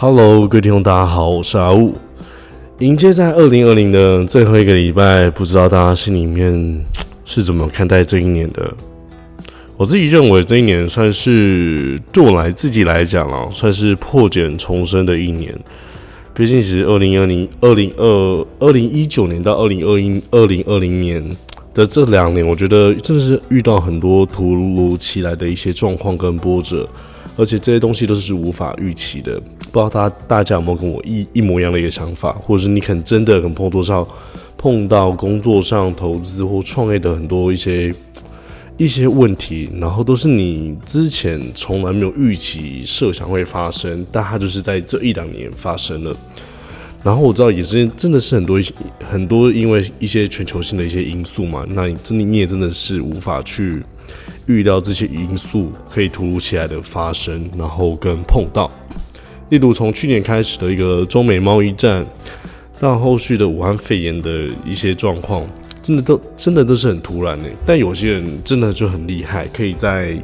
Hello，各位听众，大家好，我是阿雾。迎接在二零二零的最后一个礼拜，不知道大家心里面 是怎么看待这一年的？我自己认为这一年算是对我来自己来讲啊，算是破茧重生的一年。毕竟其实二零二零、二零二二零一九年到二零二一、二零二零年的这两年，我觉得真的是遇到很多突如其来的一些状况跟波折。而且这些东西都是无法预期的，不知道大大家有没有跟我一一模一样的一个想法，或者是你可能真的很碰多少碰到工作上投资或创业的很多一些一些问题，然后都是你之前从来没有预期设想会发生，但它就是在这一两年发生了。然后我知道也是真的是很多很多因为一些全球性的一些因素嘛，那你真的你也真的是无法去。预料这些因素可以突如其来的发生，然后跟碰到，例如从去年开始的一个中美贸易战，到后续的武汉肺炎的一些状况，真的都真的都是很突然的。但有些人真的就很厉害，可以在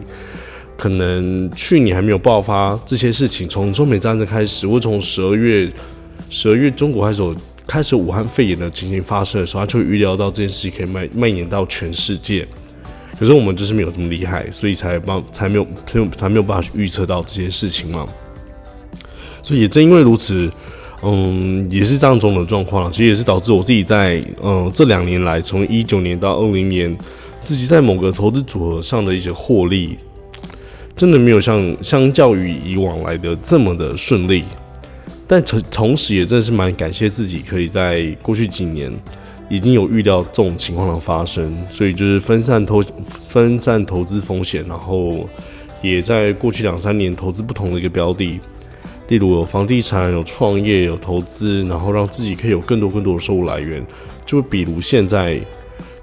可能去年还没有爆发这些事情，从中美战争开始，或从十二月十二月中国开始开始武汉肺炎的情形发生的时候，他就预料到这件事情可以蔓蔓延到全世界。可是我们就是没有这么厉害，所以才帮才没有才才没有办法去预测到这些事情嘛。所以也正因为如此，嗯，也是这样种种状况，其实也是导致我自己在嗯这两年来，从一九年到二零年，自己在某个投资组合上的一些获利，真的没有像相较于以往来的这么的顺利。但同同时，也真的是蛮感谢自己，可以在过去几年。已经有预料这种情况的发生，所以就是分散投分散投资风险，然后也在过去两三年投资不同的一个标的，例如有房地产、有创业、有投资，然后让自己可以有更多更多的收入来源。就比如现在，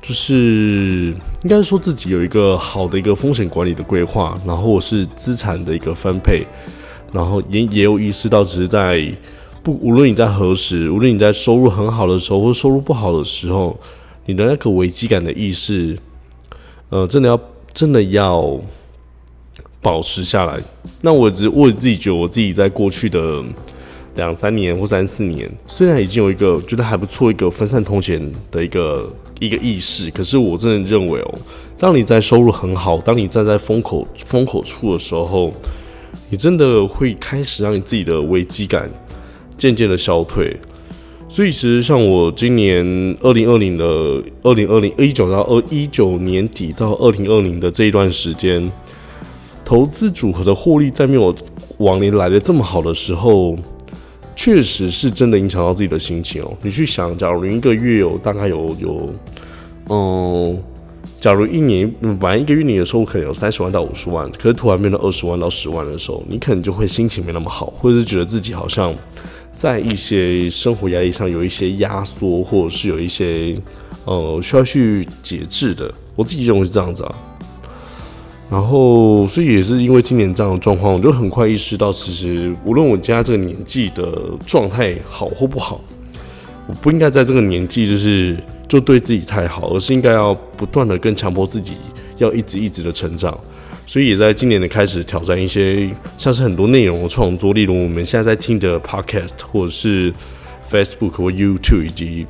就是应该说自己有一个好的一个风险管理的规划，然后是资产的一个分配，然后也也有意识到只是在。不，无论你在何时，无论你在收入很好的时候，或收入不好的时候，你的那个危机感的意识，呃，真的要真的要保持下来。那我只我自己觉得，我自己在过去的两三年或三四年，虽然已经有一个觉得还不错一个分散风险的一个一个意识，可是我真的认为哦，当你在收入很好，当你站在风口风口处的时候，你真的会开始让你自己的危机感。渐渐的消退，所以其实像我今年二零二零的二零二零一九到二一九年底到二零二零的这一段时间，投资组合的获利在没有往年来的这么好的时候，确实是真的影响到自己的心情哦。你去想，假如一个月有大概有有，嗯，假如一年本来一个月你的收入可能有三十万到五十万，可是突然变到二十万到十万的时候，你可能就会心情没那么好，或者是觉得自己好像。在一些生活压力上有一些压缩，或者是有一些呃需要去节制的，我自己认为是这样子啊。然后，所以也是因为今年这样的状况，我就很快意识到，其实无论我家这个年纪的状态好或不好，我不应该在这个年纪就是就对自己太好，而是应该要不断的更强迫自己，要一直一直的成长。所以也在今年的开始挑战一些像是很多内容的创作，例如我们现在在听的 Podcast，或者是 Facebook 或 YouTube，以及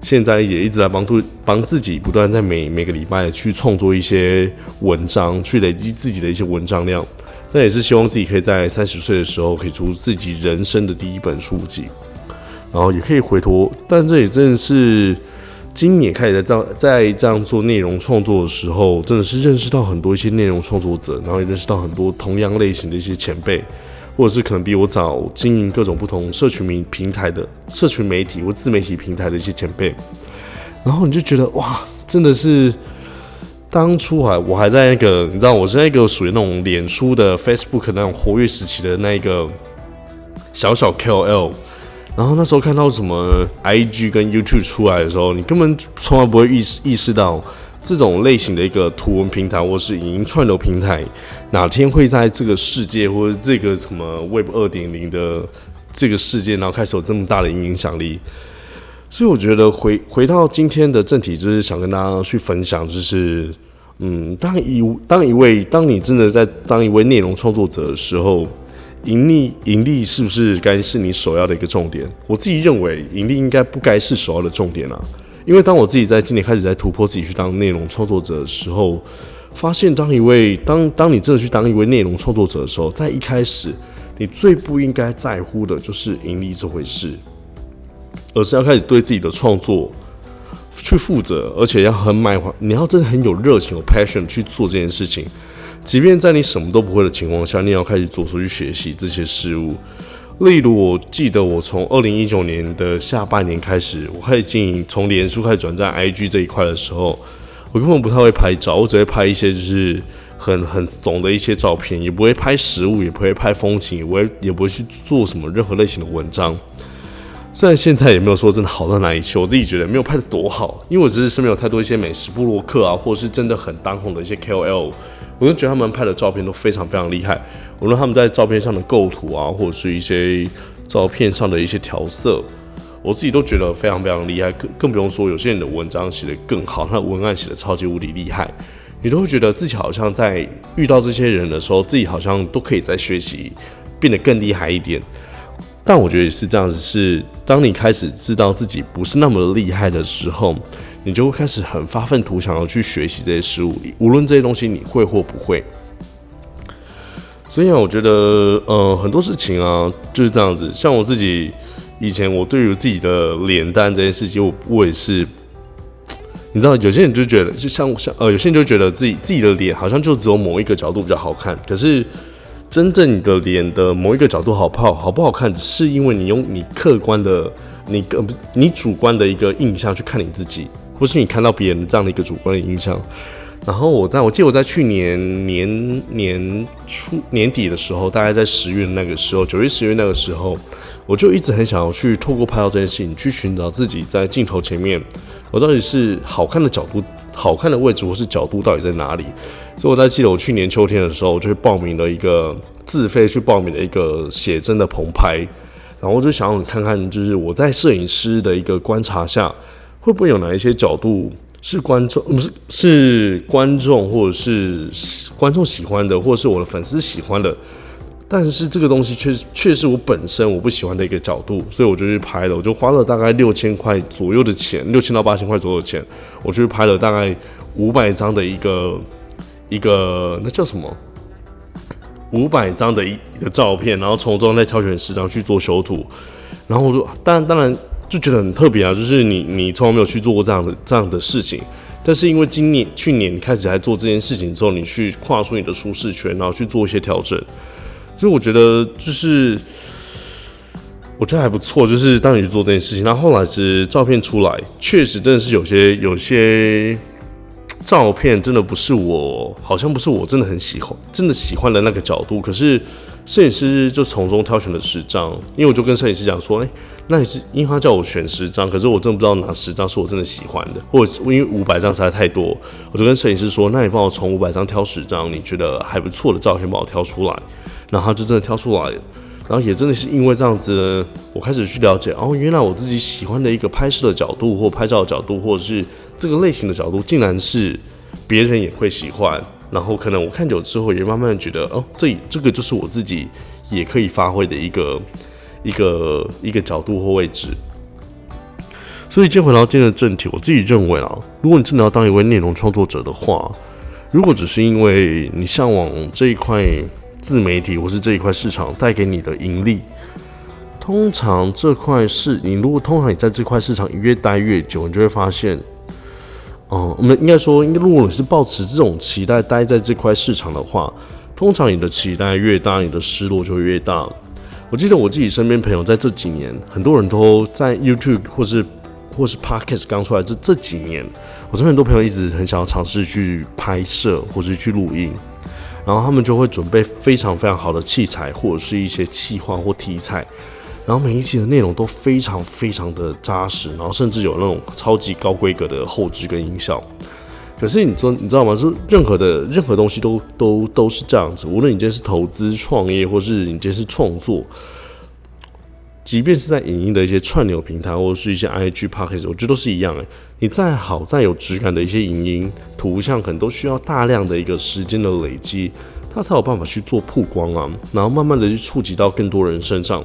现在也一直在帮助帮自己不断在每每个礼拜去创作一些文章，去累积自己的一些文章量。那也是希望自己可以在三十岁的时候可以出自己人生的第一本书籍，然后也可以回头，但这也真的是。今年开始在这样在这样做内容创作的时候，真的是认识到很多一些内容创作者，然后也认识到很多同样类型的一些前辈，或者是可能比我早经营各种不同社群平平台的社群媒体或自媒体平台的一些前辈，然后你就觉得哇，真的是当初还我还在那个你知道我是那个属于那种脸书的 Facebook 那种活跃时期的那一个小小 KOL。然后那时候看到什么 IG 跟 YouTube 出来的时候，你根本从来不会意识意识到这种类型的一个图文平台或是影音串流平台，哪天会在这个世界或者这个什么 Web 二点零的这个世界，然后开始有这么大的影响力。所以我觉得回回到今天的正题，就是想跟大家去分享，就是嗯，当一当一位当你真的在当一位内容创作者的时候。盈利盈利是不是该是你首要的一个重点？我自己认为盈利应该不该是首要的重点啊。因为当我自己在今年开始在突破自己去当内容创作者的时候，发现当一位当当你真的去当一位内容创作者的时候，在一开始你最不应该在乎的就是盈利这回事，而是要开始对自己的创作去负责，而且要很满怀，你要真的很有热情、有 passion 去做这件事情。即便在你什么都不会的情况下，你也要开始做出去学习这些事物。例如，我记得我从二零一九年的下半年开始，我开始经营从脸书开始转战 IG 这一块的时候，我根本不太会拍照，我只会拍一些就是很很怂的一些照片，也不会拍实物，也不会拍风景，也不会也不会去做什么任何类型的文章。虽然现在也没有说真的好到哪里去，我自己觉得没有拍的多好，因为我只是身边有太多一些美食部落客啊，或者是真的很当红的一些 KOL。我就觉得他们拍的照片都非常非常厉害，无论他们在照片上的构图啊，或者是一些照片上的一些调色，我自己都觉得非常非常厉害。更更不用说有些人的文章写得更好，他的文案写的超级无敌厉害，你都会觉得自己好像在遇到这些人的时候，自己好像都可以在学习变得更厉害一点。但我觉得也是这样子，是当你开始知道自己不是那么厉害的时候。你就会开始很发愤图强的去学习这些事物，无论这些东西你会或不会。所以啊，我觉得，呃，很多事情啊就是这样子。像我自己以前，我对于自己的脸蛋这件事情，我我也是，你知道，有些人就觉得，就像像呃，有些人就觉得自己自己的脸好像就只有某一个角度比较好看。可是，真正你的脸的某一个角度好不好，好不好看，是因为你用你客观的、你个不是你主观的一个印象去看你自己。不是你看到别人这样的一个主观的印象，然后我在我记得我在去年年年初年底的时候，大概在十月那个时候，九月十月那个时候，我就一直很想要去透过拍照这件事情，去寻找自己在镜头前面，我到底是好看的角度、好看的位置，或是角度到底在哪里。所以我在记得我去年秋天的时候，就去报名了一个自费去报名的一个写真的棚拍，然后我就想要看看，就是我在摄影师的一个观察下。会不会有哪一些角度是观众不是是观众或者是观众喜欢的，或者是我的粉丝喜欢的？但是这个东西却却是我本身我不喜欢的一个角度，所以我就去拍了。我就花了大概六千块左右的钱，六千到八千块左右的钱，我去拍了大概五百张的一个一个那叫什么？五百张的一个照片，然后从中再挑选十张去做修图，然后我就当然当然。就觉得很特别啊，就是你你从来没有去做过这样的这样的事情，但是因为今年去年开始来做这件事情之后，你去跨出你的舒适圈，然后去做一些调整，所以我觉得就是我觉得还不错。就是当你去做这件事情，那后来是照片出来，确实真的是有些有些照片真的不是我，好像不是我真的很喜欢，真的喜欢的那个角度，可是。摄影师就从中挑选了十张，因为我就跟摄影师讲说，哎，那也是因为他叫我选十张，可是我真的不知道哪十张是我真的喜欢的，或者因为五百张实在太多，我就跟摄影师说，那你帮我从五百张挑十张，你觉得还不错的照片帮我挑出来，然后他就真的挑出来，然后也真的是因为这样子呢，我开始去了解，哦，原来我自己喜欢的一个拍摄的角度或拍照的角度，或者是这个类型的角度，竟然是别人也会喜欢。然后可能我看久之后，也慢慢觉得，哦，这这个就是我自己也可以发挥的一个一个一个角度或位置。所以，接回到今天的正题，我自己认为啊，如果你真的要当一位内容创作者的话，如果只是因为你向往这一块自媒体或是这一块市场带给你的盈利，通常这块市，你如果通常你在这块市场越待越久，你就会发现。哦，我们应该说，应该如果你是抱持这种期待待在这块市场的话，通常你的期待越大，你的失落就越大。我记得我自己身边朋友在这几年，很多人都在 YouTube 或是或是 Podcast 刚出来这这几年，我身边很多朋友一直很想要尝试去拍摄或是去录音，然后他们就会准备非常非常好的器材或者是一些企划或题材。然后每一期的内容都非常非常的扎实，然后甚至有那种超级高规格的后置跟音效。可是你说你知道吗？是任何的任何东西都都都是这样子。无论你今天是投资创业，或是你今天是创作，即便是在影音的一些串流平台，或者是一些 IG、p o c k e t 我觉得都是一样诶。你再好、再有质感的一些影音图像，可能都需要大量的一个时间的累积，它才有办法去做曝光啊，然后慢慢的去触及到更多人身上。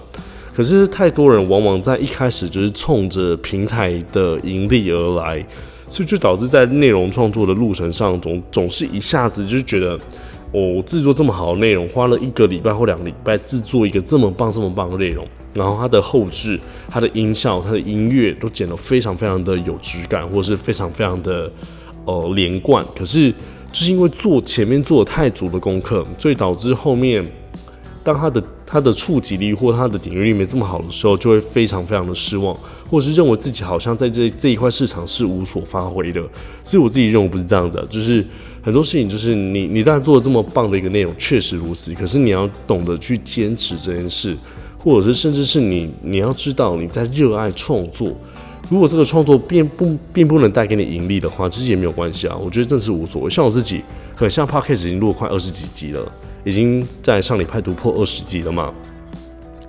可是太多人往往在一开始就是冲着平台的盈利而来，所以就导致在内容创作的路程上，总总是一下子就觉得。我制作这么好的内容，花了一个礼拜或两个礼拜制作一个这么棒、这么棒的内容，然后它的后置、它的音效、它的音乐都剪得非常非常的有质感，或者是非常非常的呃连贯。可是就是因为做前面做的太足的功课，所以导致后面当它的它的触及力或它的点击率没这么好的时候，就会非常非常的失望，或者是认为自己好像在这这一块市场是无所发挥的。所以我自己认为不是这样子，就是。很多事情就是你，你当然做了这么棒的一个内容，确实如此。可是你要懂得去坚持这件事，或者是甚至是你，你要知道你在热爱创作。如果这个创作并不并不能带给你盈利的话，其实也没有关系啊。我觉得真是无所谓。像我自己，很像 p o c a s t 已经录了快二十几集了，已经在上礼拜突破二十集了嘛。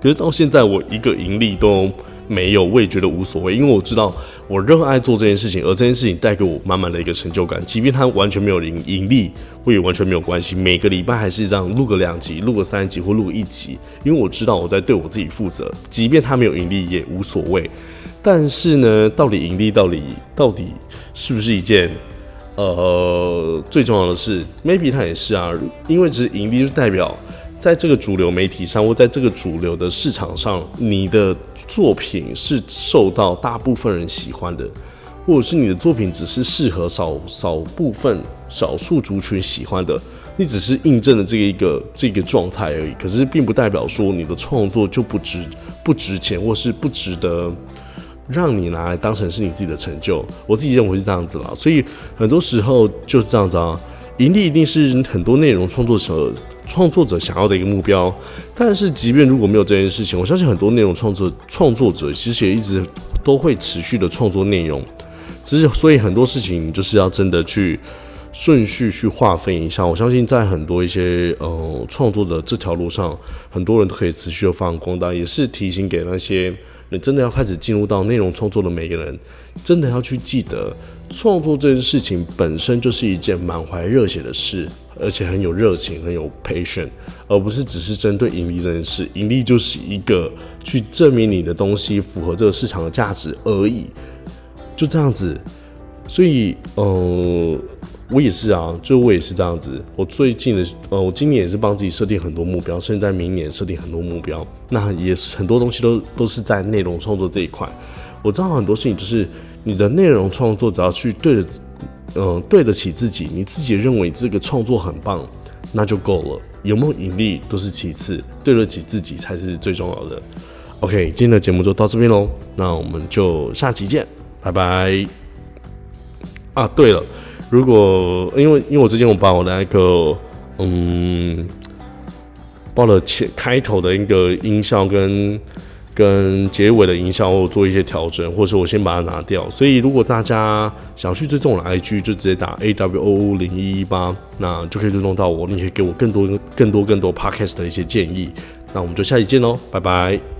可是到现在我一个盈利都。没有，我也觉得无所谓，因为我知道我热爱做这件事情，而这件事情带给我满满的一个成就感。即便它完全没有盈盈利，我也完全没有关系。每个礼拜还是这样录个两集，录个三集或录一集，因为我知道我在对我自己负责。即便它没有盈利也无所谓。但是呢，到底盈利到底到底是不是一件呃最重要的是？Maybe 它也是啊，因为只是盈利就代表。在这个主流媒体上，或在这个主流的市场上，你的作品是受到大部分人喜欢的，或者是你的作品只是适合少少部分少数族群喜欢的，你只是印证了这个一个这个状态而已。可是并不代表说你的创作就不值不值钱，或是不值得让你拿来当成是你自己的成就。我自己认为是这样子啦，所以很多时候就是这样子啊。盈利一定是很多内容创作者创作者想要的一个目标，但是即便如果没有这件事情，我相信很多内容创作创作者其实也一直都会持续的创作内容，只是所以很多事情就是要真的去顺序去划分一下。我相信在很多一些呃创作者这条路上，很多人都可以持续的发扬光大，也是提醒给那些。你真的要开始进入到内容创作的每个人，真的要去记得，创作这件事情本身就是一件满怀热血的事，而且很有热情，很有 passion，而不是只是针对盈利这件事。盈利就是一个去证明你的东西符合这个市场的价值而已，就这样子。所以，呃。我也是啊，就我也是这样子。我最近的，呃，我今年也是帮自己设定很多目标，甚至在明年设定很多目标。那也是很多东西都都是在内容创作这一块。我知道很多事情就是你的内容创作，只要去对得，嗯，对得起自己，你自己认为这个创作很棒，那就够了。有没有盈利都是其次，对得起自己才是最重要的。OK，今天的节目就到这边喽，那我们就下期见，拜拜。啊，对了。如果因为因为我最近我把我的那个嗯，报了前开头的一个音效跟跟结尾的音效，我做一些调整，或者是我先把它拿掉。所以如果大家想去追踪我的 IG，就直接打 A W O 零一一八，那就可以追踪到我。你可以给我更多更多更多 Podcast 的一些建议。那我们就下期见喽，拜拜。